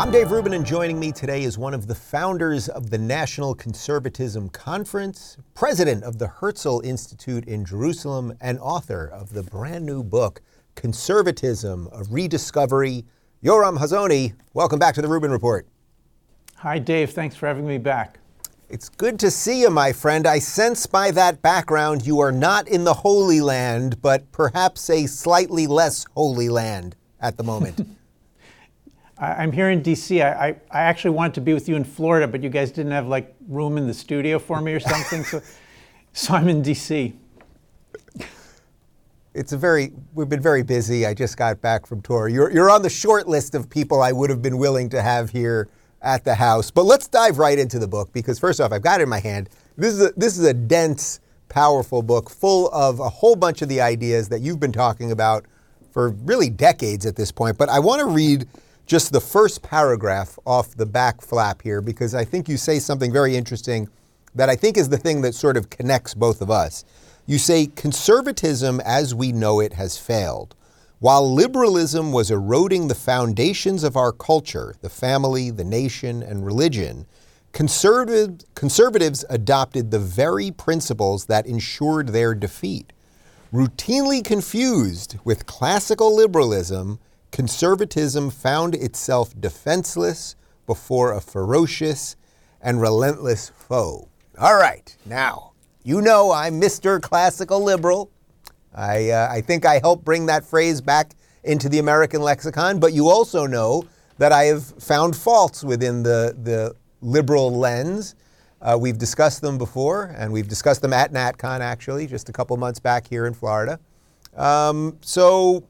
I'm Dave Rubin, and joining me today is one of the founders of the National Conservatism Conference, president of the Herzl Institute in Jerusalem, and author of the brand new book, Conservatism, A Rediscovery. Yoram Hazony, welcome back to the Rubin Report. Hi, Dave. Thanks for having me back. It's good to see you, my friend. I sense by that background you are not in the Holy Land, but perhaps a slightly less holy land at the moment. I'm here in DC. I, I, I, actually wanted to be with you in Florida, but you guys didn't have like room in the studio for me or something. so, so I'm in DC. It's a very, we've been very busy. I just got back from tour. You're, you're on the short list of people I would have been willing to have here at the house. But let's dive right into the book because first off, I've got it in my hand. This is a, this is a dense, powerful book full of a whole bunch of the ideas that you've been talking about for really decades at this point. But I want to read just the first paragraph off the back flap here because I think you say something very interesting that I think is the thing that sort of connects both of us. You say conservatism as we know it has failed. While liberalism was eroding the foundations of our culture, the family, the nation, and religion, conservative, conservatives adopted the very principles that ensured their defeat. Routinely confused with classical liberalism, conservatism found itself defenseless before a ferocious and relentless foe. All right, now, you know I'm Mr. Classical Liberal. I, uh, I think I helped bring that phrase back into the American lexicon, but you also know that I have found faults within the, the liberal lens. Uh, we've discussed them before, and we've discussed them at NatCon actually, just a couple months back here in Florida. Um, so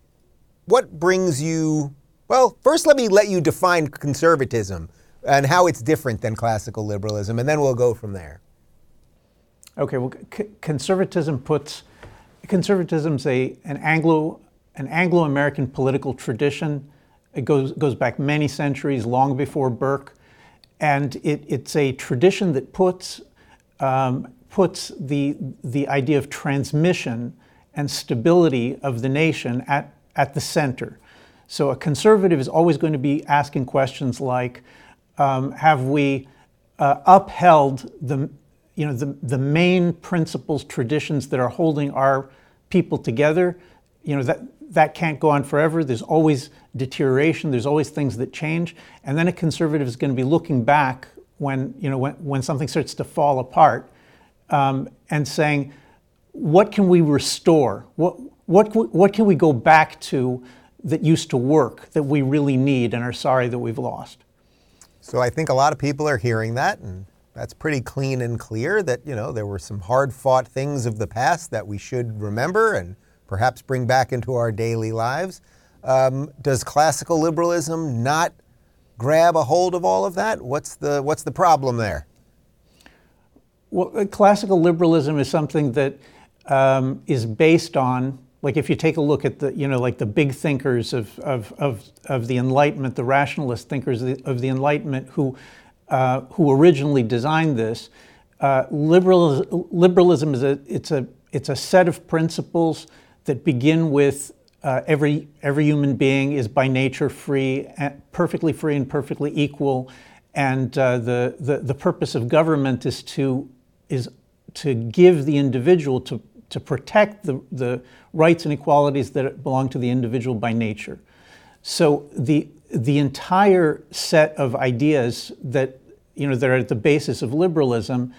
what brings you, well, first let me let you define conservatism and how it's different than classical liberalism, and then we'll go from there. Okay, well, c- conservatism puts, conservatism's a, an Anglo, an Anglo-American political tradition. It goes, goes back many centuries, long before Burke, and it, it's a tradition that puts, um, puts the, the idea of transmission and stability of the nation at at the center. So a conservative is always going to be asking questions like, um, have we uh, upheld the, you know, the, the main principles, traditions that are holding our people together? You know, that, that can't go on forever. There's always deterioration. There's always things that change. And then a conservative is going to be looking back when, you know, when, when something starts to fall apart um, and saying, what can we restore? What, what, what can we go back to that used to work that we really need and are sorry that we've lost? So I think a lot of people are hearing that, and that's pretty clean and clear that, you know, there were some hard fought things of the past that we should remember and perhaps bring back into our daily lives. Um, does classical liberalism not grab a hold of all of that? What's the, what's the problem there? Well, uh, classical liberalism is something that um, is based on like if you take a look at the you know like the big thinkers of of of, of the enlightenment the rationalist thinkers of the, of the enlightenment who uh, who originally designed this uh, liberal, liberalism is a it's a it's a set of principles that begin with uh, every every human being is by nature free perfectly free and perfectly equal. And uh, the, the the purpose of government is to is to give the individual to to protect the, the rights and equalities that belong to the individual by nature. So the, the entire set of ideas that, you know, that are at the basis of liberalism,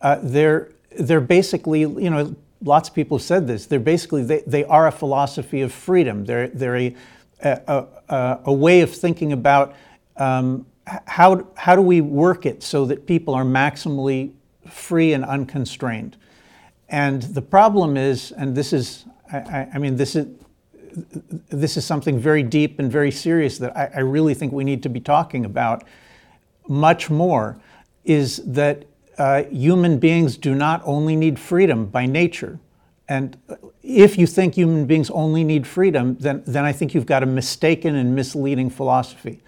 uh, they're, they're basically, you know, lots of people have said this, they're basically, they, they are a philosophy of freedom. They're, they're a, a, a, a way of thinking about um, how, how do we work it so that people are maximally free and unconstrained. And the problem is, and this is, I, I mean, this is this is something very deep and very serious that I, I, really think we need to be talking about much more. Is that uh, human beings do not only need freedom by nature, and if you think human beings only need freedom, then then I think you've got a mistaken and misleading philosophy.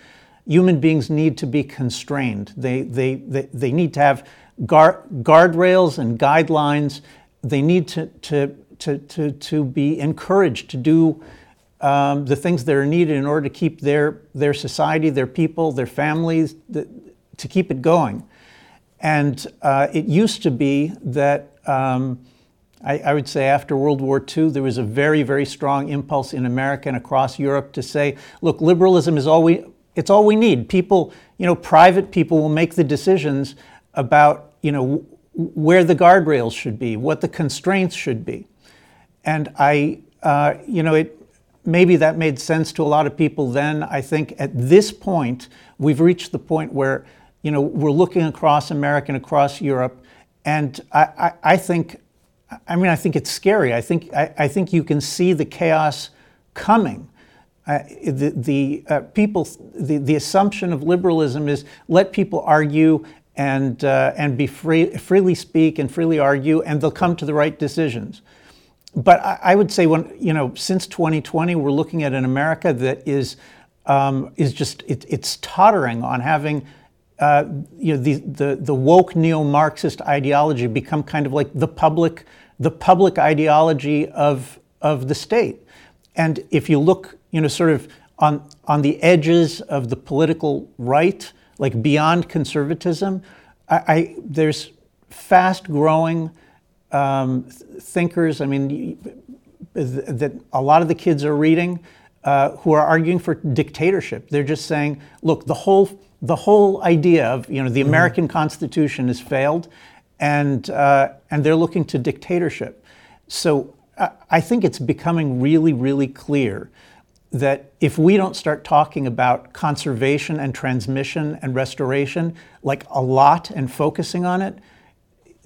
Human beings need to be constrained. They they they, they need to have guard, guardrails and guidelines. They need to to to, to, to be encouraged to do um, the things that are needed in order to keep their, their society, their people, their families, the, to keep it going. And uh, it used to be that, um, I, I, would say after World War II, there was a very, very strong impulse in America and across Europe to say, look, liberalism is all we, it's all we need. People, you know, private people will make the decisions about, you know, where the guardrails should be, what the constraints should be. And I, uh, you know, it, maybe that made sense to a lot of people then. I think at this point, we've reached the point where, you know, we're looking across America and across Europe, and I, I, I think, I mean, I think it's scary. I think, I, I think you can see the chaos coming. Uh, the the uh, people, the, the assumption of liberalism is let people argue and, uh, and be free, freely speak and freely argue, and they'll come to the right decisions. But I, I, would say when you know since 2020 we're looking at an America that is um, is just it, it's tottering on having uh, you know the, the the woke neo-Marxist ideology become kind of like the public the public ideology of of the state, and if you look you know sort of on on the edges of the political right, like beyond conservatism, I, I there's fast growing um, thinkers, I mean, that a lot of the kids are reading uh, who are arguing for dictatorship. They're just saying, look, the whole the whole idea of you know the mm-hmm. American Constitution has failed, and uh, and they're looking to dictatorship. So uh, I think it's becoming really, really clear that if we don't start talking about conservation and transmission and restoration like a lot and focusing on it,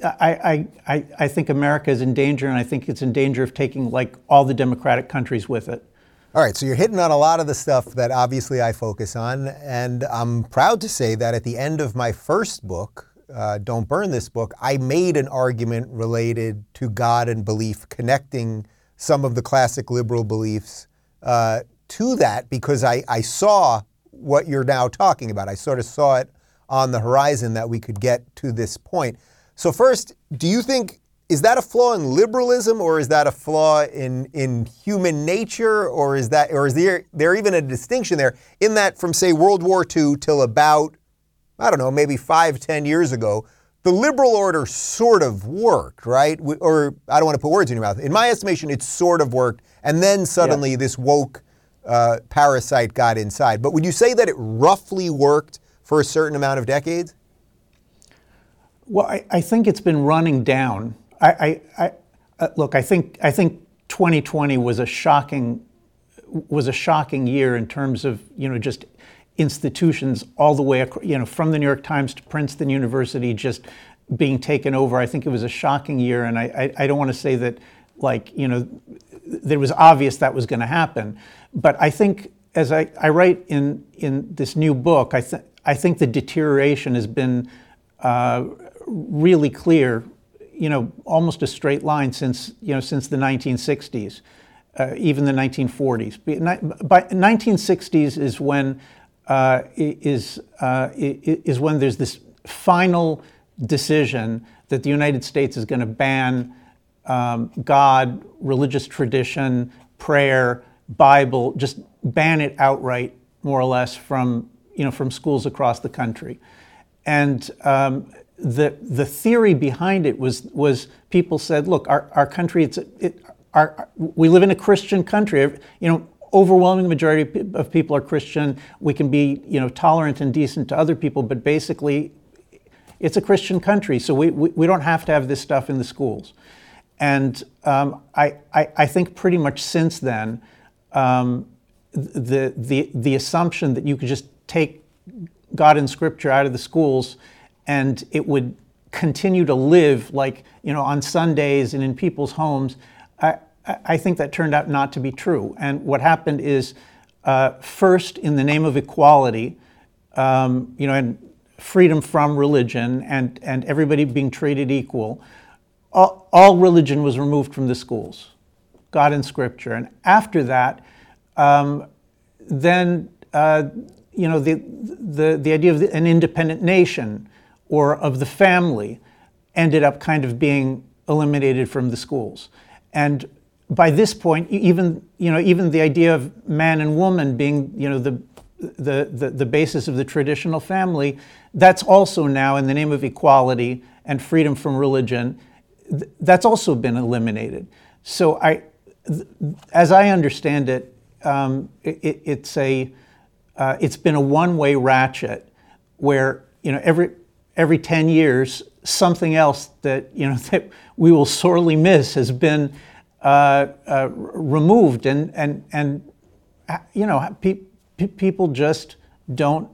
I, I, I think America is in danger, and I think it's in danger of taking like all the democratic countries with it. All right, so you're hitting on a lot of the stuff that obviously I focus on, and I'm proud to say that at the end of my first book, uh, Don't Burn This Book, I made an argument related to God and belief, connecting some of the classic liberal beliefs uh, to that because I, I saw what you're now talking about. I sort of saw it on the horizon that we could get to this point. So first, do you think is that a flaw in liberalism or is that a flaw in, in human nature or is that or is there there even a distinction there in that from say World War II till about I don't know maybe five ten years ago the liberal order sort of worked right or I don't want to put words in your mouth in my estimation it sort of worked and then suddenly yeah. this woke uh, parasite got inside but would you say that it roughly worked for a certain amount of decades? Well, I, I think it's been running down. I, I, I uh, look. I think I think 2020 was a shocking was a shocking year in terms of you know just institutions all the way you know from the New York Times to Princeton University just being taken over. I think it was a shocking year, and I I, I don't want to say that like you know it was obvious that was going to happen, but I think as I, I write in in this new book, I think I think the deterioration has been uh, really clear, you know, almost a straight line since, you know, since the 1960s, uh, even the 1940s. By 1960s is when uh, is uh, is when there's this final decision that the United States is going to ban um, God, religious tradition, prayer, Bible, just ban it outright, more or less, from you know from schools across the country, and um, the, the theory behind it was, was people said, look, our, our country, it's, it, our, we live in a Christian country. You know, overwhelming majority of people are Christian. We can be, you know, tolerant and decent to other people, but basically, it's a Christian country, so we, we, we don't have to have this stuff in the schools. And um, I, I, I, think pretty much since then, um, the, the, the assumption that you could just take God and Scripture out of the schools and it would continue to live like you know on Sundays and in people's homes. I, I think that turned out not to be true. And what happened is, uh, first, in the name of equality, um, you know, and freedom from religion and, and everybody being treated equal, all, all religion was removed from the schools, God and Scripture. And after that, um, then uh, you know the, the, the idea of an independent nation or of the family ended up kind of being eliminated from the schools. And by this point, even you know even the idea of man and woman being you know the the, the, the basis of the traditional family, that's also now in the name of equality and freedom from religion, th- that's also been eliminated. So I, as I understand it, um, it, it's a uh, it's been a one-way ratchet where you know every every 10 years something else that you know that we will sorely miss has been uh, uh, removed and and and uh, you know pe- pe- people just don't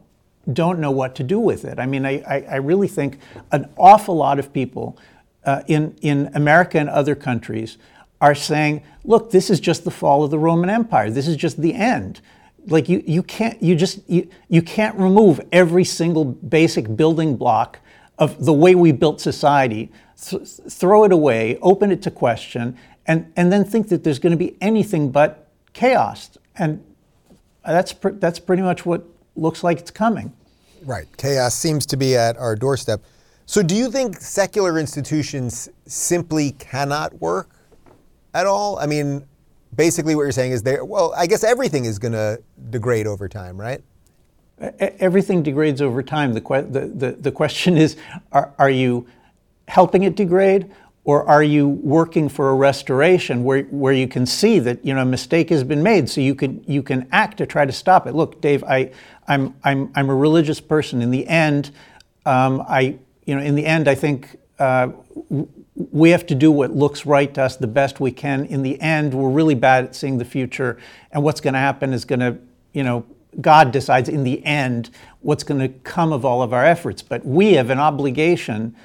don't know what to do with it. I mean, I, I, I really think an awful lot of people uh, in in America and other countries are saying, look, this is just the fall of the Roman Empire. This is just the end. Like you, you can't you just you, you can't remove every single basic building block of the way we built society, th- throw it away, open it to question, and, and then think that there's going to be anything but chaos. And that's, pr- that's pretty much what looks like it's coming. Right. Chaos seems to be at our doorstep. So, do you think secular institutions simply cannot work? At all? I mean, basically what you're saying is there, well, I guess everything is going to degrade over time, right? Everything degrades over time. The, que- the, the, the question is are, are you helping it degrade or are you working for a restoration where, where you can see that you know a mistake has been made so you can you can act to try to stop it look dave i i'm i'm, I'm a religious person in the end um, i you know in the end i think uh, we have to do what looks right to us the best we can. In the end, we're really bad at seeing the future, and what's going to happen is going to, you know, God decides in the end what's going to come of all of our efforts. But we have an obligation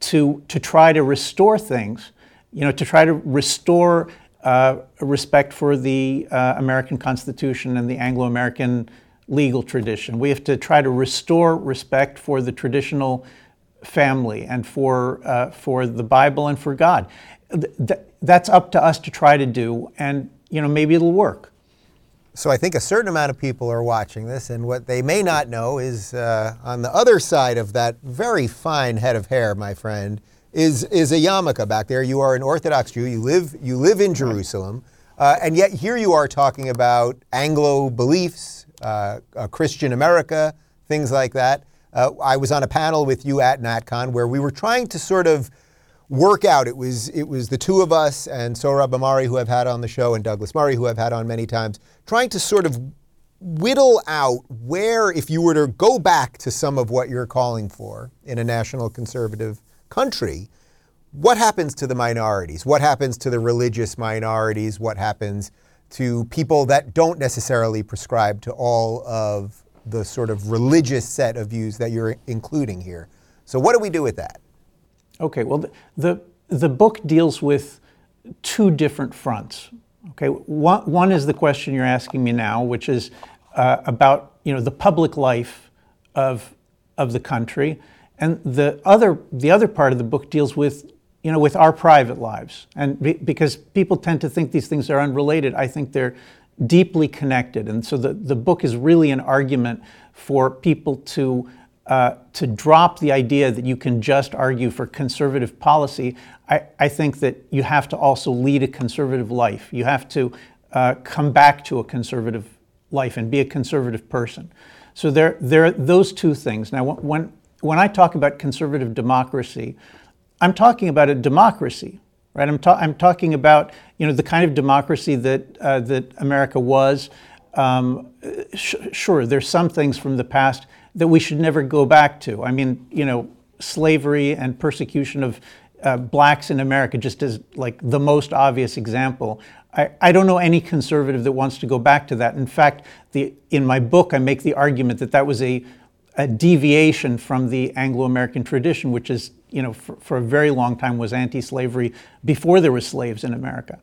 to to try to restore things, you know, to try to restore uh, respect for the uh, American Constitution and the Anglo-American legal tradition. We have to try to restore respect for the traditional family and for, uh, for the Bible and for God. Th- that's up to us to try to do, and you know maybe it'll work. So I think a certain amount of people are watching this, and what they may not know is uh, on the other side of that very fine head of hair, my friend, is is a yarmulke back there. You are an Orthodox Jew. You live you live in Jerusalem, uh, and yet here you are talking about Anglo beliefs, uh, Christian America, things like that. Uh, I was on a panel with you at NatCon where we were trying to sort of work out. It was it was the two of us and Sohrab Ahmari, who I've had on the show, and Douglas Murray, who I've had on many times, trying to sort of whittle out where, if you were to go back to some of what you're calling for in a national conservative country, what happens to the minorities? What happens to the religious minorities? What happens to people that don't necessarily prescribe to all of the sort of religious set of views that you're including here. So, what do we do with that? Okay, well, the, the, the book deals with two different fronts. Okay, one, one is the question you're asking me now, which is uh, about you know the public life of of the country, and the other the other part of the book deals with you know with our private lives, and be, because people tend to think these things are unrelated, I think they're deeply connected. And so the, the book is really an argument for people to, uh, to drop the idea that you can just argue for conservative policy. I, I think that you have to also lead a conservative life. You have to uh, come back to a conservative life and be a conservative person. So there, there are those two things. Now, when, when I talk about conservative democracy, I'm talking about a democracy right? I'm, ta- I'm talking about you know the kind of democracy that uh, that America was. Um, sh- sure, there's some things from the past that we should never go back to. I mean, you know, slavery and persecution of uh, blacks in America, just as like the most obvious example. I, I don't know any conservative that wants to go back to that. In fact, the, in my book, I make the argument that that was a, a deviation from the Anglo-American tradition, which is you know, for, for a very long time was anti-slavery before there were slaves in America.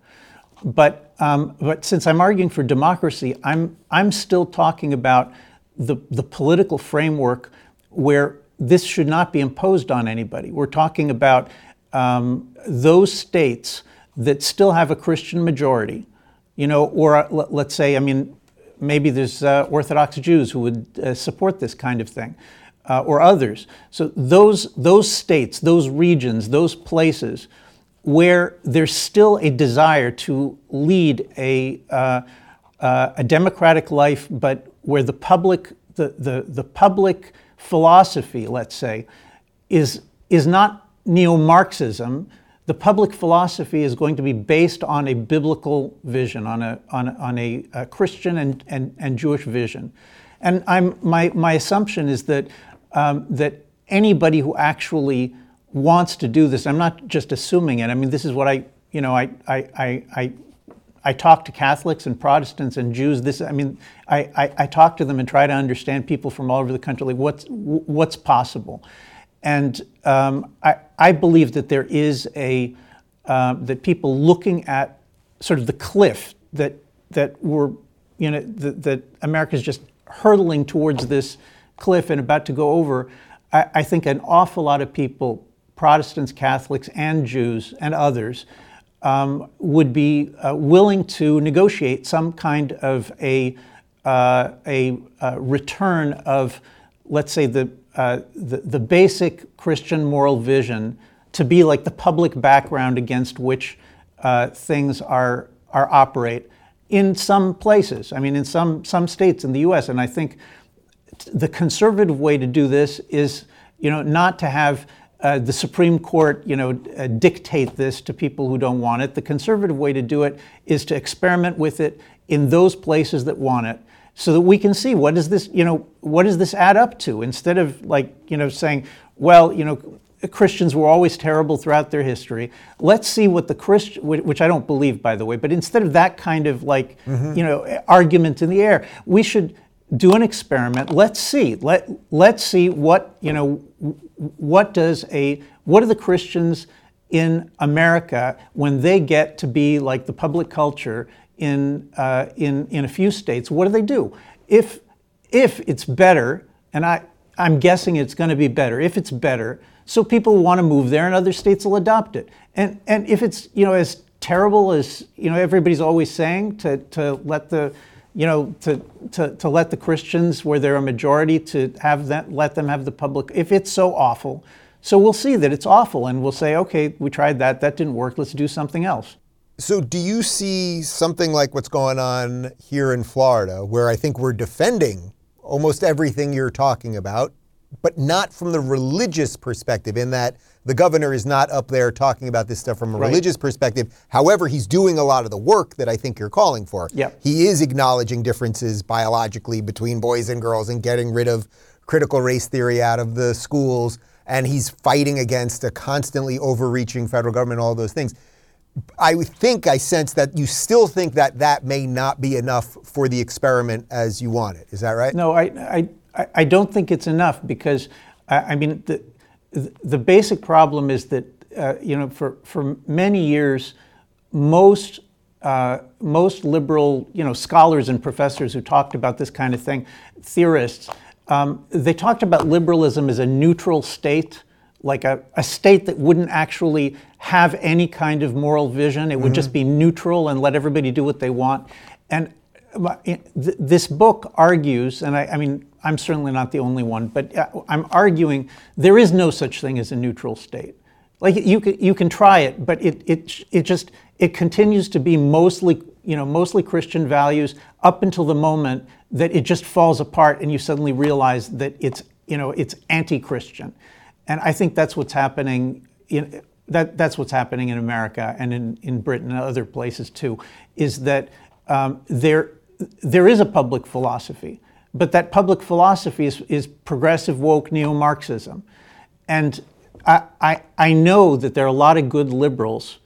but um, but since I'm arguing for democracy, I'm I'm still talking about the the political framework where this should not be imposed on anybody. We're talking about um, those states that still have a Christian majority, you know, or uh, let's say, I mean, maybe there's uh, Orthodox Jews who would uh, support this kind of thing, uh, or others. So those those states, those regions, those places where there's still a desire to lead a uh, uh, a democratic life, but where the public the, the, the public philosophy, let's say, is is not neo-Marxism, the public philosophy is going to be based on a biblical vision, on a, on on a, a Christian and, and, and Jewish vision. And I'm, my, my assumption is that, um, that anybody who actually wants to do this, I'm not just assuming it, I mean, this is what I, you know, I, I, I, I I talk to Catholics and Protestants and Jews. This, I mean, I, I, I, talk to them and try to understand people from all over the country, like what's what's possible. And um, I, I believe that there is a, uh, that people looking at sort of the cliff that, that we're, you know, that, that America's just hurtling towards this cliff and about to go over, I, I think an awful lot of people, Protestants, Catholics, and Jews, and others, um, would be uh, willing to negotiate some kind of a, uh, a, a uh, return of, let's say, the uh, the, the basic Christian moral vision to be like the public background against which uh, things are, are operate in some places. I mean, in some, some states in the US. And I think the conservative way to do this is, you know, not to have uh, the Supreme Court, you know, uh, dictate this to people who don't want it. The conservative way to do it is to experiment with it in those places that want it so that we can see what does this, you know, what does this add up to? Instead of like, you know, saying, well, you know, Christians were always terrible throughout their history. Let's see what the Christian, which I don't believe, by the way, but instead of that kind of like, mm-hmm. you know, argument in the air, we should do an experiment. Let's see. Let let's see what you know. What does a what do the Christians in America when they get to be like the public culture in, uh, in, in a few states, what do they do? If, if it's better, and I, I'm guessing it's going to be better, if it's better, so people want to move there and other states will adopt it. And, and if it's you know, as terrible as you know, everybody's always saying to, to let the you know, to, to, to let the Christians, where they're a majority, to have that, let them have the public, if it's so awful, so we'll see that it's awful and we'll say, okay, we tried that, that didn't work, let's do something else. So, do you see something like what's going on here in Florida, where I think we're defending almost everything you're talking about, but not from the religious perspective, in that the governor is not up there talking about this stuff from a right. religious perspective. However, he's doing a lot of the work that I think you're calling for. Yep. He is acknowledging differences biologically between boys and girls and getting rid of critical race theory out of the schools. And he's fighting against a constantly overreaching federal government, all those things. I think I sense that you still think that that may not be enough for the experiment as you want it. Is that right? No, I, I, I don't think it's enough because, I, mean, the, the basic problem is that, uh, you know, for, for many years, most, uh, most liberal, you know, scholars and professors who talked about this kind of thing, theorists, um, they talked about liberalism as a neutral state like a, a state that wouldn't actually have any kind of moral vision. It would mm-hmm. just be neutral and let everybody do what they want. And uh, this book argues, and I, I, mean, I'm certainly not the only one, but uh, I'm arguing there is no such thing as a neutral state. Like you can, you can try it, but it, it, it just it continues to be mostly you know mostly Christian values up until the moment that it just falls apart and you suddenly realize that it's you know it's anti-Christian. And I think that's what's happening in, that, that's what's happening in America and in, in Britain and other places too, is that um, there, there is a public philosophy, but that public philosophy is, is progressive woke neo-Marxism. And I, I, I, know that there are a lot of good liberals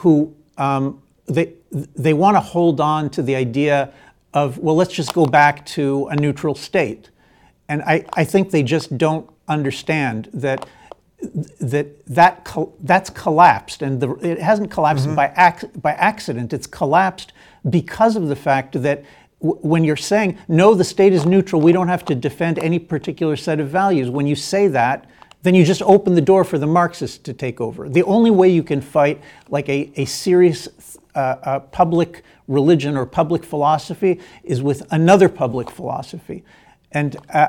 who um, they, they want to hold on to the idea of, well, let's just go back to a neutral state. And I, I think they just don't understand that that that col- that's collapsed, and the, it hasn't collapsed Mm-hmm. by ac- by accident. It's collapsed because of the fact that w- when you're saying no, the state is neutral, we don't have to defend any particular set of values. When you say that, then you just open the door for the Marxists to take over. The only way you can fight like a, a serious uh, uh, public religion or public philosophy is with another public philosophy, and uh,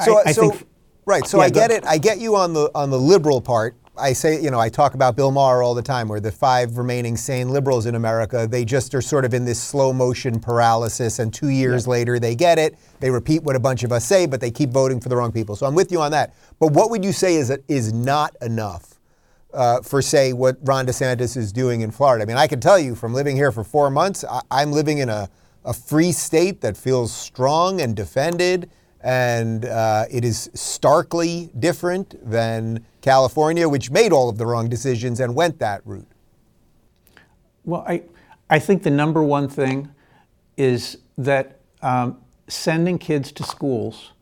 So, I, I so think right. So Yeah, I get it. I get you on the on the liberal part. I say, you know, I talk about Bill Maher all the time, where the five remaining sane liberals in America, they just are sort of in this slow motion paralysis, and two years later they get it. They repeat what a bunch of us say, but they keep voting for the wrong people. So I'm with you on that. But what would you say is is not enough uh, for, say, what Ron DeSantis is doing in Florida? I mean, I can tell you from living here for four months, I, I'm living in a, a free state that feels strong and defended and uh, it is starkly different than California, which made all of the wrong decisions and went that route. Well, I, I think the number one thing is that um, sending kids to schools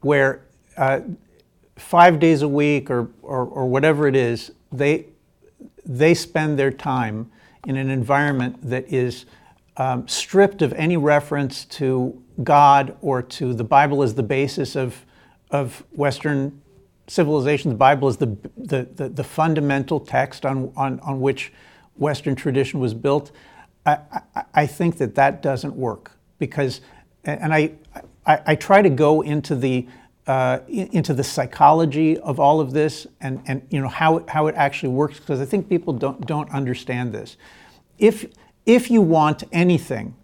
where uh, five days a week or, or, or whatever it is, they, they spend their time in an environment that is um, stripped of any reference to God or to the Bible as the basis of, of Western civilization. The Bible is the, the, the, the fundamental text on, on, on which Western tradition was built. I, I, I think that that doesn't work because, and I, I, I try to go into the, uh, into the psychology of all of this and, and you know how it, how it actually works because I think people don't don't understand this. If if you want anything,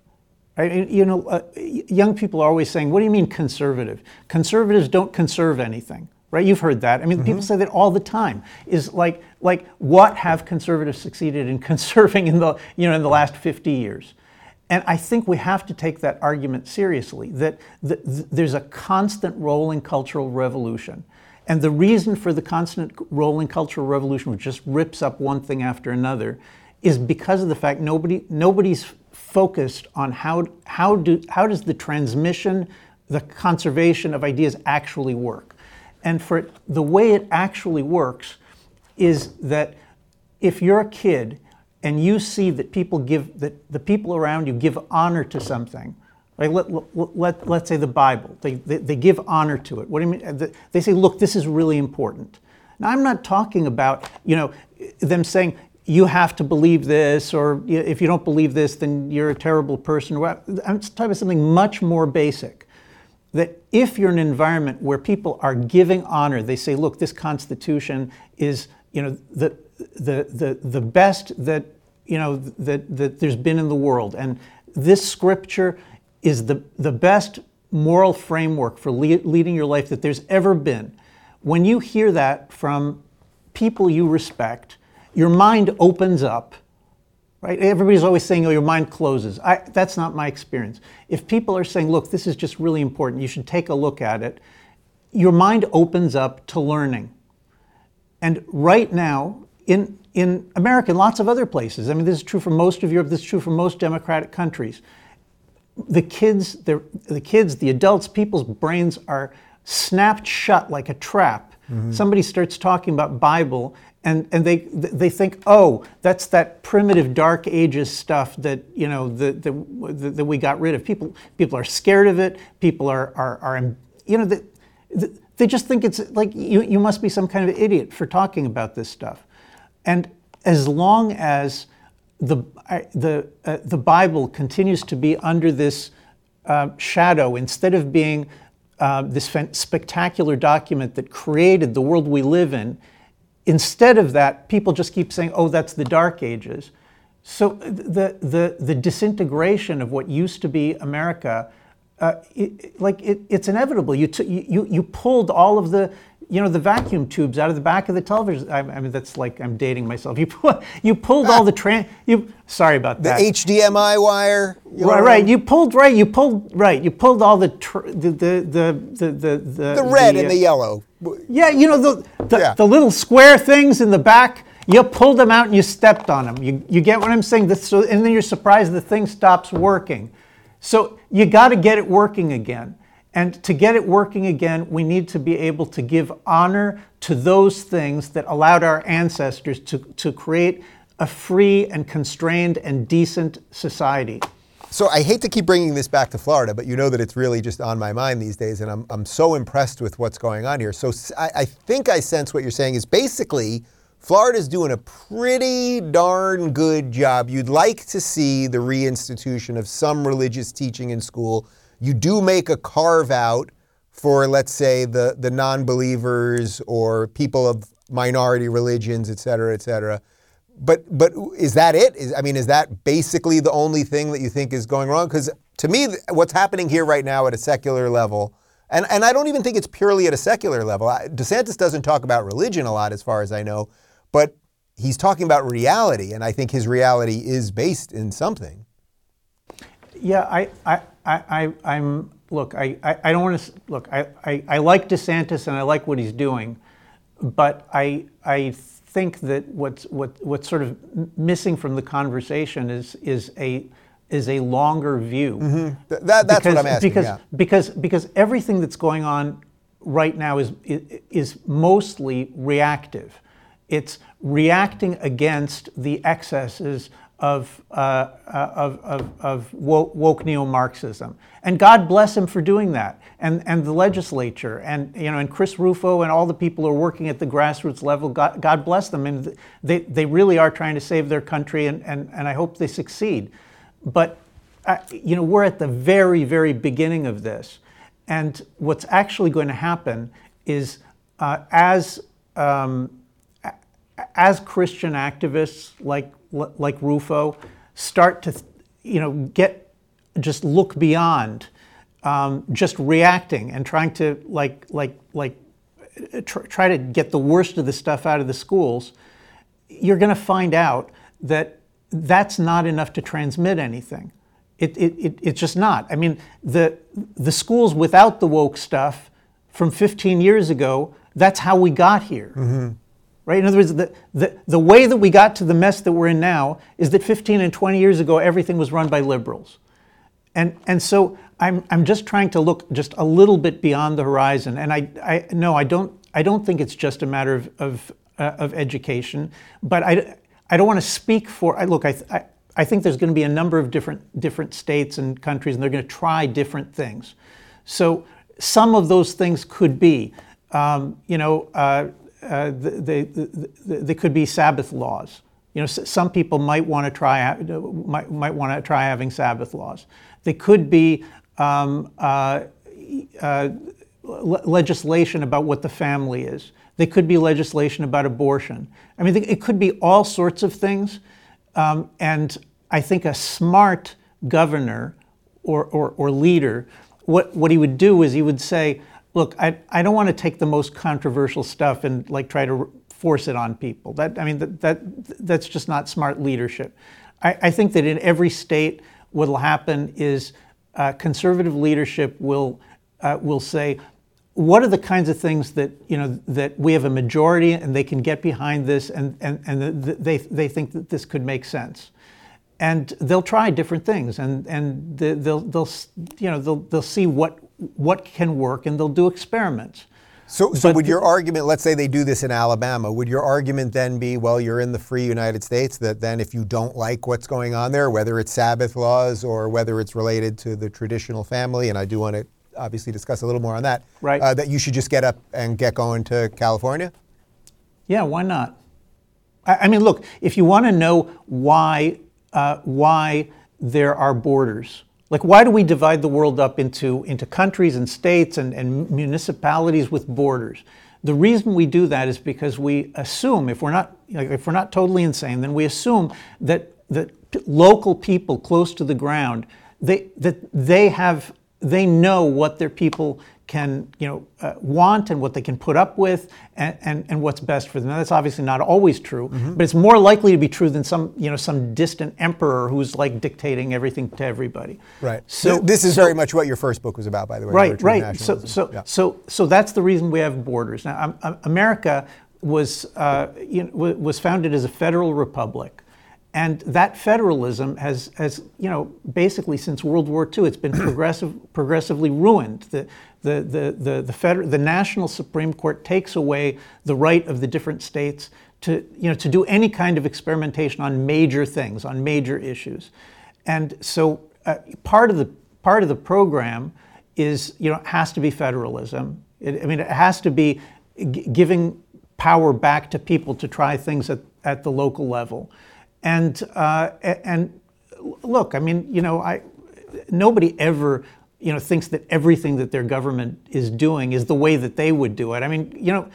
right, you know, uh, young people are always saying, "What do you mean conservative? Conservatives don't conserve anything." Right? You've heard that. I mean, people say that all the time. Is like like what have conservatives succeeded in conserving in the you know in the last 50 years? And I think we have to take that argument seriously that th- th- there's a constant rolling cultural revolution. And the reason for the constant rolling cultural revolution, which just rips up one thing after another, is because of the fact nobody, nobody's focused on how, how, do, how does the transmission, the conservation of ideas actually work. And for it- the way it actually works is that if you're a kid and you see that people give that the people around you give honor to something like let, let, let, let's say the bible they, they, they give honor to it. What do you mean? Uh, they say look this is really important. Now i'm not talking about you know them saying you have to believe this or if you don't believe this then you're a terrible person i'm talking about something much more basic that if you're in an environment where people are giving honor, they say, look, this Constitution is, you know, the, the, the, the best that, you know, that, that there's been in the world. And this scripture is the, the best moral framework for le- leading your life that there's ever been. When you hear that from people you respect, your mind opens up right? Everybody's always saying, "Oh, your mind closes." I, that's not my experience. If people are saying, "Look, this is just really important. You should take a look at it," your mind opens up to learning. And right now, in in America and lots of other places, I mean, this is true for most of Europe. This is true for most democratic countries. The kids, the the kids, the adults, people's brains are snapped shut like a trap. Mm-hmm. Somebody starts talking about Bible, and, and they they think, oh, that's that primitive Dark Ages stuff that you know that that, we got rid of. People people are scared of it. People are are, are you know that they just think it's like you, you must be some kind of idiot for talking about this stuff. And as long as the the uh, the Bible continues to be under this uh, shadow instead of being uh, this spectacular document that created the world we live in, instead of that, people just keep saying, "Oh, that's the Dark Ages." So the the the disintegration of what used to be America, uh, it, like it, it's inevitable. You, t- you you pulled all of the you know the vacuum tubes out of the back of the television. I, I mean that's like I'm dating myself. You pu- you pulled all the tran you. Sorry about that. The. HDMI wire. Right, right. You pulled right. You pulled right. You pulled all the tr- the, the the the the the The red uh, and the yellow. yeah, you know the the, Yeah. the little square things in the back. You pulled them out and you stepped on them. You, you get what I'm saying? This, so, and then you're surprised the thing stops working. So you got to get it working again. And to get it working again, we need to be able to give honor to those things that allowed our ancestors to, to create a free and constrained and decent society. So I hate to keep bringing this back to Florida, but you know that it's really just on my mind these days, and I'm, I'm so impressed with what's going on here. So I, I think I sense what you're saying is basically Florida's doing a pretty darn good job. You'd like to see the reinstitution of some religious teaching in school. You do make a carve out for, let's say, the, the non believers or people of minority religions, et cetera, et cetera. But, but is that it? Is, I mean, is that basically the only thing that you think is going wrong? Because to me, what's happening here right now at a secular level, and, and I don't even think it's purely at a secular level. DeSantis doesn't talk about religion a lot, as far as I know, but he's talking about reality, and I think his reality is based in something. Yeah, I, I, I, I am look. I, I, I don't want to look. I, I, I like DeSantis and I like what he's doing, but I, I think that what's what, what's sort of missing from the conversation is is a is a longer view. Mm-hmm. That, that's because, what I'm asking. Because yeah. because because everything that's going on right now is is mostly reactive. It's reacting against the excesses of, uh, uh, of, of, of, woke, neo-Marxism. And God bless him for doing that, and, and the legislature, and, you know, and Chris Rufo and all the people who are working at the grassroots level, God, God bless them. And they, they really are trying to save their country, and, and, and I hope they succeed. But, uh, you know, we're at the very, very beginning of this. And what's actually going to happen is uh, as um, as Christian activists like like Rufo start to you know get just look beyond um, just reacting and trying to like like like tr- try to get the worst of the stuff out of the schools, you're going to find out that that's not enough to transmit anything. It, it, it, it's just not. I mean, the, the schools without the woke stuff from 15 years ago, that's how we got here. Mm-hmm right? In other words, the, the, the way that we got to the mess that we're in now is that 15 and 20 years ago, everything was run by liberals. And, and so I'm, I'm just trying to look just a little bit beyond the horizon. And I, I no, I don't, I don't think it's just a matter of, of, uh, of education, but I, I don't want to speak for, I, look, I, I, I think there's going to be a number of different, different states and countries, and they're going to try different things. So some of those things could be, um, you know, uh, uh, they, they, could be Sabbath laws. You know, some people might want to try might, might want to try having Sabbath laws. They could be um, uh, uh, legislation about what the family is. They could be legislation about abortion. I mean, it could be all sorts of things. Um, and I think a smart governor or, or, or leader, what, what he would do is he would say, look, I, I don't want to take the most controversial stuff and like try to force it on people. That I mean that, that that's just not smart leadership. I, I think that in every state, what will happen is uh, conservative leadership will uh, will say, what are the kinds of things that you know that we have a majority and they can get behind this and and, and they they think that this could make sense and they'll try different things and and they'll they'll you know they'll they'll see what what can work and they'll do experiments. So, so would your argument, let's say they do this in Alabama, would your argument then be, well, you're in the free United States, that then if you don't like what's going on there, whether it's Sabbath laws or whether it's related to the traditional family, and I do want to obviously discuss a little more on that, right. Uh, that you should just get up and get going to California? Yeah, why not? I, I mean, look, if you want to know why, uh, why there are borders, like, why do we divide the world up into, into countries and states and, and municipalities with borders? The reason we do that is because we assume, if we're not, if we're not totally insane, then we assume that, that local people close to the ground, they, that they have, they know what their people can you know uh, want and what they can put up with and, and, and what's best for them. Now, that's obviously not always true, mm-hmm. but it's more likely to be true than some you know some distant emperor who's like dictating everything to everybody. Right. So this is so, very much what your first book was about, by the way. Right. Right. So so yeah. so so that's the reason we have borders. Now, um, America was uh, you know, was founded as a federal republic, And that federalism has, has, you know, basically since World War II, it's been progressive, progressively ruined. The, the, the, the, the, federal, the National Supreme Court takes away the right of the different states to, you know, to do any kind of experimentation on major things, on major issues. And so uh, part, of the, part of the program is, you know, has to be federalism. It, I mean, it has to be g- giving power back to people to try things at, at the local level. And, uh, and look, I mean, you know, I, nobody ever you know, thinks that everything that their government is doing is the way that they would do it. I mean, you know,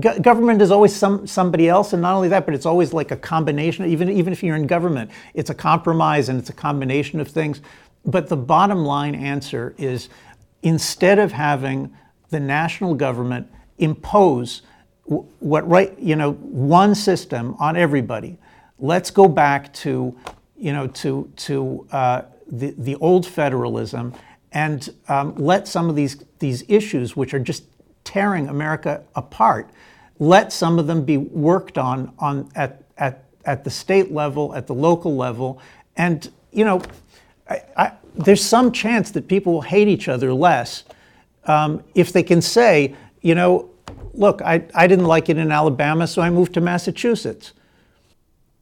government is always some somebody else, and not only that, but it's always like a combination. Even even if you're in government, it's a compromise and it's a combination of things. But the bottom line answer is, instead of having the national government impose what right you know one system on everybody, let's go back to you know to to uh, the, the old federalism and um, let some of these, these issues, which are just tearing America apart, let some of them be worked on, on at, at, at the state level, at the local level. And, you know, I, I, there's some chance that people will hate each other less um, if they can say, you know, look, I, I didn't like it in Alabama, so I moved to Massachusetts.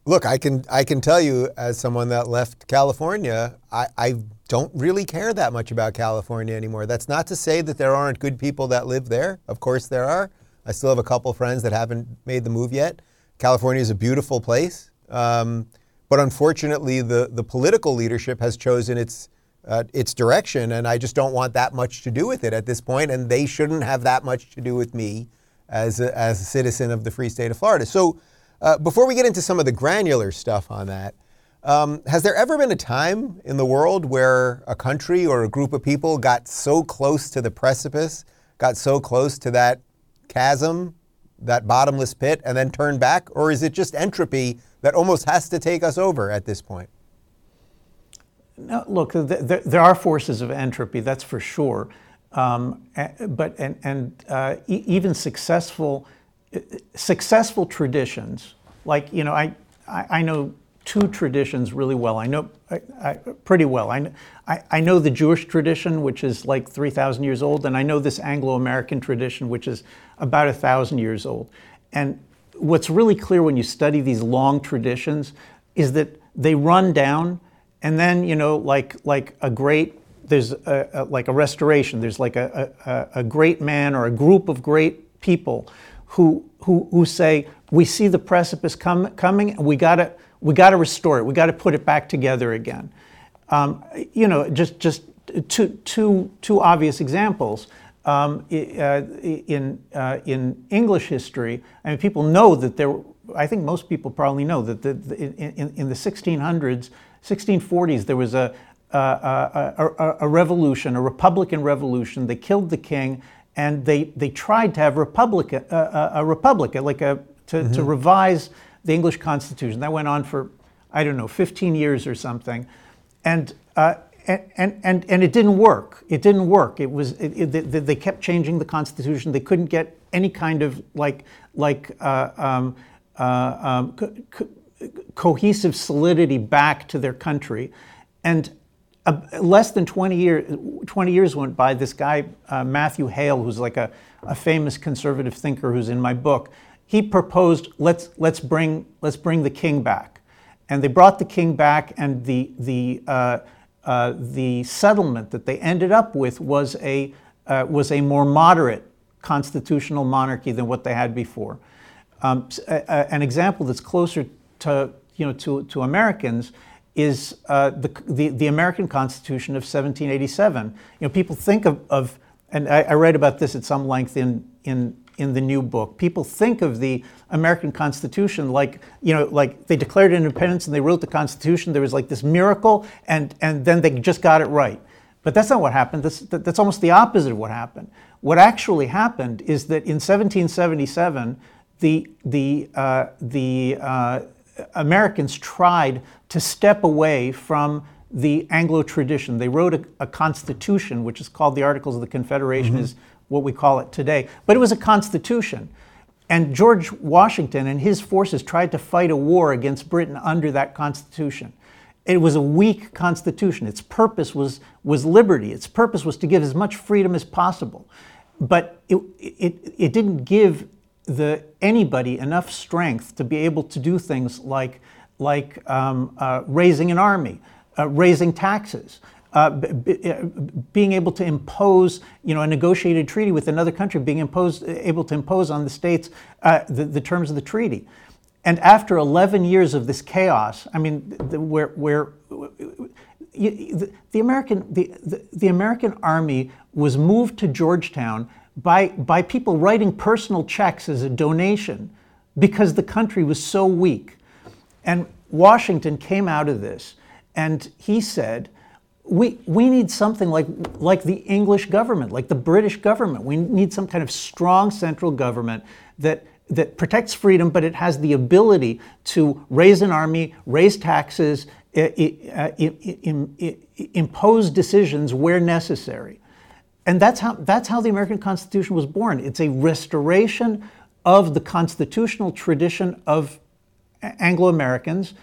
Look, I can I can tell you as someone that left California, I, I don't really care that much about California anymore. That's not to say that there aren't good people that live there. Of course there are. I still have a couple friends that haven't made the move yet. California is a beautiful place, um, but unfortunately, the the political leadership has chosen its uh, its direction, and I just don't want that much to do with it at this point. And they shouldn't have that much to do with me as a, as a citizen of the free state of Florida. So. Uh, before we get into some of the granular stuff on that, um, has there ever been a time in the world where a country or a group of people got so close to the precipice, got so close to that chasm, that bottomless pit, and then turned back? Or is it just entropy that almost has to take us over at this point? No, look, there are forces of entropy, that's for sure. Um, but and, and uh, even successful successful traditions, like, you know, I, I, know two traditions really well. I know I, I, pretty well. I, I, I know the Jewish tradition, which is like 3,000 years old, and I know this Anglo American tradition, which is about 1,000 years old. And what's really clear when you study these long traditions is that they run down, and then, you know, like, like a great there's a, a, like a restoration, there's like a, a, a great man or a group of great people who, who, who say, we see the precipice come, coming and we gotta, we gotta restore it. We gotta put it back together again. Um, you know, just, just two, two, two obvious examples. Um, uh, in, uh, in English history, I mean, people know that there, I think most people probably know that the, the, in, in the 1600s, 1640s, there was a, a, a, a, revolution, a Republican revolution. They killed the king and they, they tried to have republic, uh, uh, a republic, like a, to, mm-hmm. to revise the English Constitution. That went on for, I don't know, 15 years or something. And, uh, and, and, and it didn't work. It didn't work. It was, it, it, they kept changing the Constitution. They couldn't get any kind of like, like uh, um, uh, um, co- co- cohesive solidity back to their country. And uh, less than 20, year, 20 years went by. This guy, uh, Matthew Hale, who's like a, a famous conservative thinker who's in my book, he proposed let's, let's, bring, let's bring the king back. And they brought the king back, and the, the, uh, uh, the settlement that they ended up with was a, uh, was a more moderate constitutional monarchy than what they had before. Um, an example that's closer to, you know, to, to Americans is uh, the, the, the, American Constitution of 1787. You know, people think of, of and I, I, write about this at some length in, in, in the new book. People think of the American Constitution like, you know, like they declared independence and they wrote the Constitution. There was like this miracle, and, and then they just got it right. But that's not what happened. That's, that's almost the opposite of what happened. What actually happened is that in 1777, the, the, uh, the uh, Americans tried to step away from the Anglo tradition. They wrote a, a, constitution, which is called the Articles of the Confederation, mm-hmm. is what we call it today. But it was a constitution. And George Washington and his forces tried to fight a war against Britain under that Constitution. It was a weak constitution. Its purpose was, was liberty. Its purpose was to give as much freedom as possible. But it, it, it didn't give the, anybody enough strength to be able to do things like, like um, uh, raising an army, uh, raising taxes, uh, b- uh, being able to impose, you know, a negotiated treaty with another country, being imposed, able to impose on the states uh, the, the terms of the treaty. And after 11 years of this chaos, I mean, the, where, where the, the, American, the, the American army was moved to Yorktown by, by people writing personal checks as a donation because the country was so weak. And Washington came out of this and he said, we, we need something like, like the English government, like the British government. We need some kind of strong central government that that protects freedom, but it has the ability to raise an army, raise taxes, impose decisions where necessary. And that's how, that's how the American Constitution was born. It's a restoration of the constitutional tradition of Anglo Americans.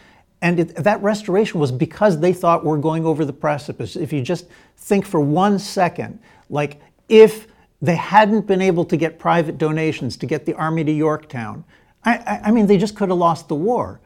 And it, that restoration was because they thought we're going over the precipice. If you just think for one second, like if they hadn't been able to get private donations to get the army to Yorktown. I, I, I mean, they just could have lost the war.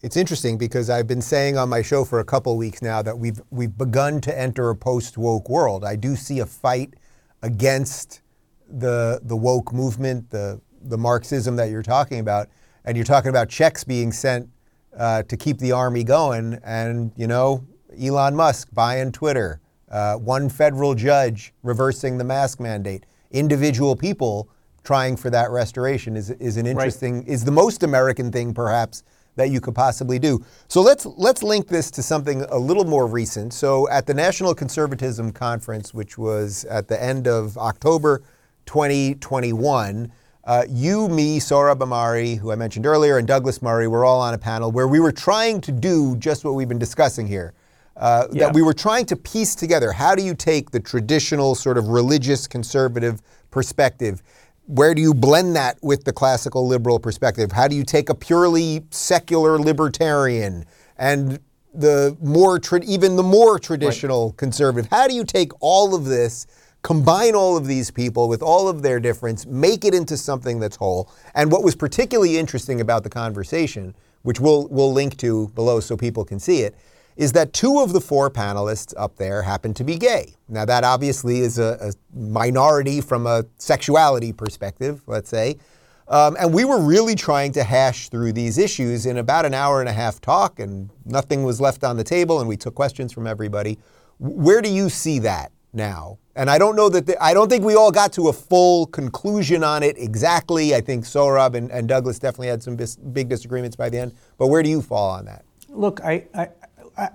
It's interesting because I've been saying on my show for a couple weeks now that we've we've begun to enter a post woke world. I do see a fight against the the woke movement, the the Marxism that you're talking about, and you're talking about checks being sent uh, to keep the army going, and you know Elon Musk buying Twitter, uh, one federal judge reversing the mask mandate, individual people trying for that restoration is, is an interesting, right. is the most American thing perhaps that you could possibly do. So let's let's link this to something a little more recent. So at the National Conservatism Conference, which was at the end of October 2021, uh, you, me, Sohrab Ahmari, who I mentioned earlier, and Douglas Murray were all on a panel where we were trying to do just what we've been discussing here uh, yeah. that we were trying to piece together. How do you take the traditional sort of religious conservative perspective? Where do you blend that with the classical liberal perspective? How do you take a purely secular libertarian and the more tra- even the more traditional right. conservative? How do you take all of this? Combine all of these people with all of their difference, make it into something that's whole. And what was particularly interesting about the conversation, which we'll, we'll link to below so people can see it, is that two of the four panelists up there happen to be gay. Now, that obviously is a, a minority from a sexuality perspective, let's say. Um, and we were really trying to hash through these issues in about an hour and a half talk, and nothing was left on the table, and we took questions from everybody. Where do you see that now? And I don't know that, the, I don't think we all got to a full conclusion on it exactly. I think Sohrab and, and Douglas definitely had some bis- big disagreements by the end. But where do you fall on that? Look, I, I,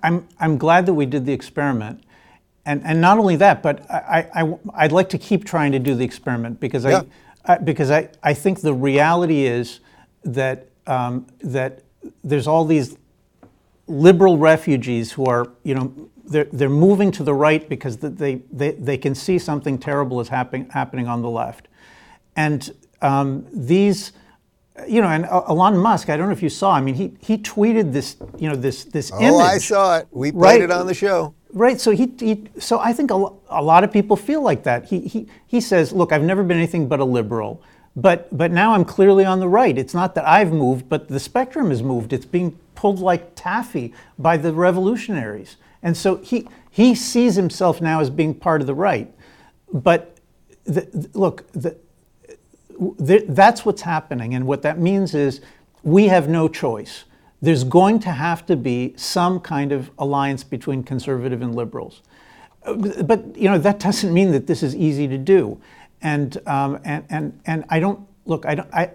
I'm, I'm glad that we did the experiment. And, and not only that, but I, I, I'd like to keep trying to do the experiment because, yeah. I, I, because I, I think the reality is that, um, that there's all these liberal refugees who are, you know, they're, they're moving to the right because they, they, they can see something terrible is happen, happening on the left. And um, these, you know, and uh, Elon Musk, I don't know if you saw. I mean, he he tweeted this, you know, this this oh, image. Oh, I saw it. We played right? it on the show. Right. So he, he so I think a, a lot of people feel like that. He he he says, look, I've never been anything but a liberal, but but now I'm clearly on the right. It's not that I've moved, but the spectrum has moved. It's being pulled like taffy by the revolutionaries, and so he he sees himself now as being part of the right. But the, look, the, that's what's happening. And what that means is we have no choice. There's going to have to be some kind of alliance between conservative and liberals. But you know that doesn't mean that this is easy to do, and um, and and and I don't look. I don't. I,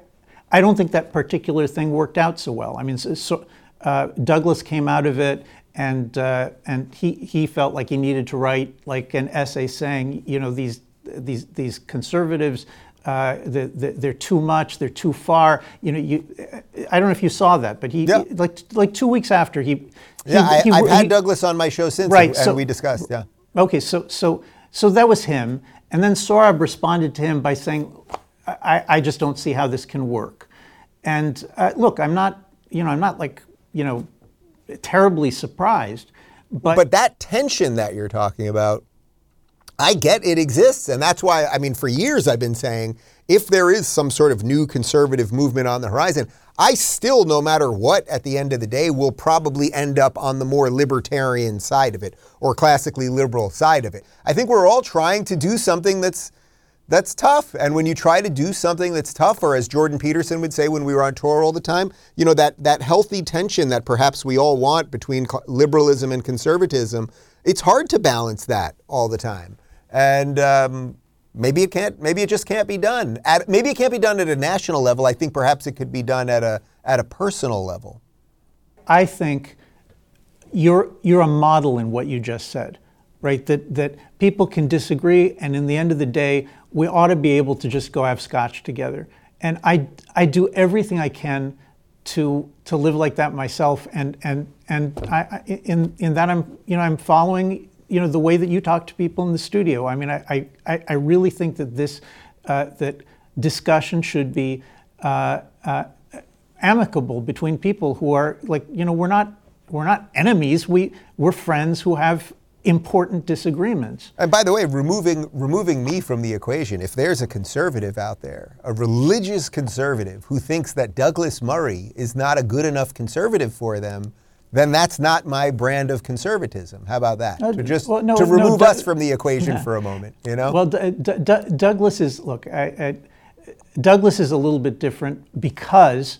I don't think that particular thing worked out so well. I mean, so, so uh, Douglas came out of it, and uh, and he he felt like he needed to write like an essay saying, you know, these these these conservatives uh, the, the, they're too much, they're too far. You know, you, I don't know if you saw that, but he, yeah. he like like two weeks after he. Yeah, he, I, have had Douglas on my show since, right, and, so, we discussed. Yeah. Okay, so so so that was him, and then Sohrab responded to him by saying, I, I just don't see how this can work. And uh, look, I'm not, you know, I'm not like, you know, terribly surprised. But, but that tension that you're talking about, I get it exists. And that's why, I mean, for years I've been saying if there is some sort of new conservative movement on the horizon, I still, no matter what, at the end of the day, will probably end up on the more libertarian side of it or classically liberal side of it. I think we're all trying to do something that's that's tough. And when you try to do something that's tough, or as Jordan Peterson would say when we were on tour all the time, you know, that, that healthy tension that perhaps we all want between liberalism and conservatism, it's hard to balance that all the time. And um, maybe it can't, maybe it just can't be done. At, maybe it can't be done at a national level. I think perhaps it could be done at a, at a personal level. I think you're, you're a model in what you just said right? That that people can disagree, and in the end of the day, we ought to be able to just go have scotch together. And I, I do everything I can to to live like that myself. And and and I, in in that I'm you know I'm following you know the way that you talk to people in the studio. I mean I I, I really think that this uh, that discussion should be uh, uh, amicable between people who are like you know we're not we're not enemies. We we're friends who have important disagreements. And by the way, removing removing me from the equation, if there's a conservative out there, a religious conservative who thinks that Douglas Murray is not a good enough conservative for them, then that's not my brand of conservatism. How about that? Uh, to just well, no, to remove no, us from the equation yeah. for a moment, you know? Well, D- D- D- Douglas is look, I, I, Douglas is a little bit different because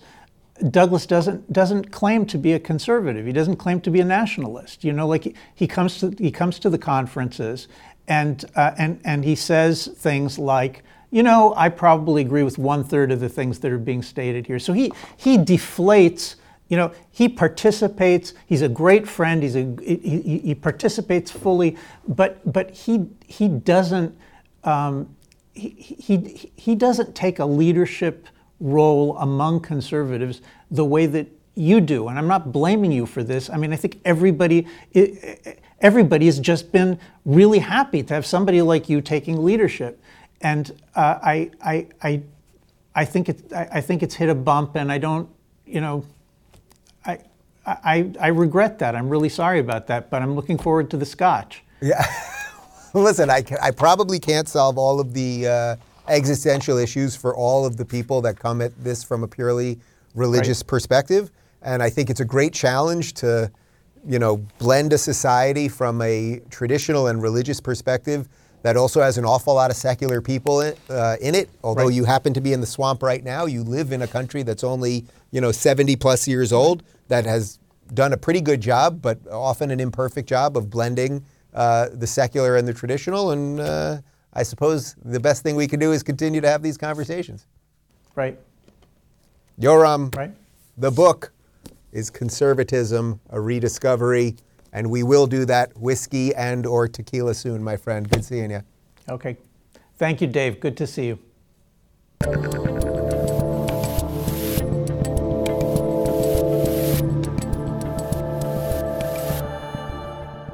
Douglas doesn't doesn't claim to be a conservative. He doesn't claim to be a nationalist. You know, like he, he comes to he comes to the conferences and uh, and and he says things like, you know, I probably agree with one third of the things that are being stated here. So he he deflates. You know, he participates. He's a great friend. He's a he, he participates fully, but but he he doesn't um, he, he he doesn't take a leadership role among conservatives the way that you do. And I'm not blaming you for this. I mean, I think everybody everybody has just been really happy to have somebody like you taking leadership. And uh, I, I, I, I think it, I think it's hit a bump, and I don't, you know, I, I, I regret that. I'm really sorry about that, but I'm looking forward to the scotch. Yeah. Listen, I, I probably can't solve all of the uh, existential issues for all of the people that come at this from a purely religious right. perspective. And I think it's a great challenge to, you know, blend a society from a traditional and religious perspective that also has an awful lot of secular people in, uh, in it. Although right. you happen to be in the swamp right now, you live in a country that's only, you know, 70 plus years old that has done a pretty good job, but often an imperfect job of blending uh, the secular and the traditional. And uh, I suppose the best thing we can do is continue to have these conversations. Right. Yoram, right. the book is Conservatism, a Rediscovery, and we will do that whiskey and or tequila soon, my friend. Good seeing you. Okay. Thank you, Dave. Good to see you.